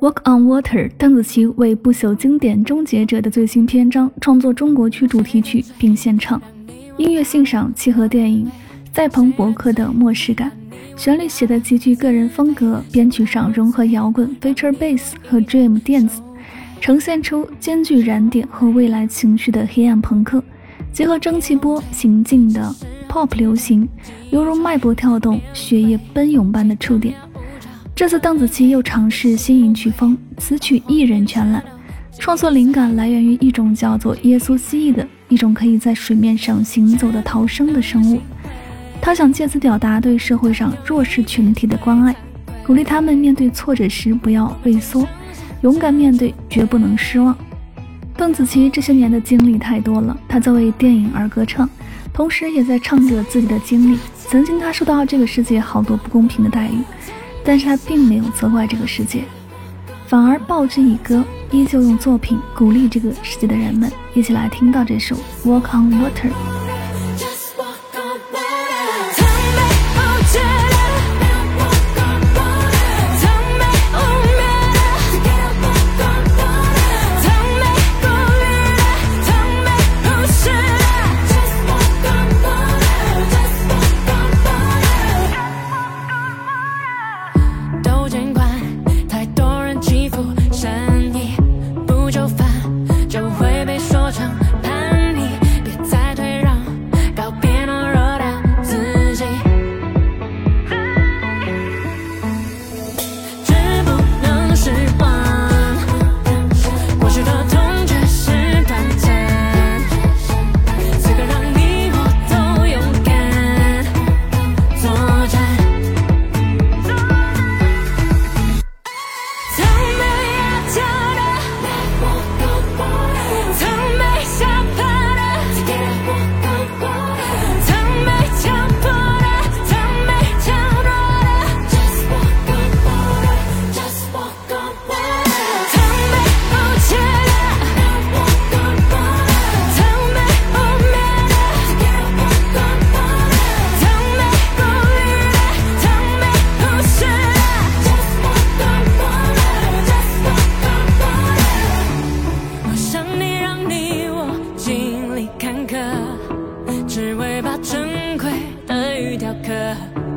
Walk on Water，邓紫棋为不朽经典《终结者》的最新篇章创作中国区主题曲并献唱，音乐欣赏契合电影《赛彭博克》的末世感，旋律写得极具个人风格，编曲上融合摇滚、feature bass 和 dream 电子，呈现出兼具燃点和未来情绪的黑暗朋克，结合蒸汽波行进的 pop 流行，犹如脉搏跳动、血液奔涌般的触点。这次邓紫棋又尝试新颖曲风，此曲一人全揽。创作灵感来源于一种叫做耶稣蜥蜴的一种可以在水面上行走的逃生的生物。他想借此表达对社会上弱势群体的关爱，鼓励他们面对挫折时不要畏缩，勇敢面对，绝不能失望。邓紫棋这些年的经历太多了，她在为电影而歌唱，同时也在唱着自己的经历。曾经她受到这个世界好多不公平的待遇。但是他并没有责怪这个世界，反而报之以歌，依旧用作品鼓励这个世界的人们。一起来听到这首《Walk on Water》。yeah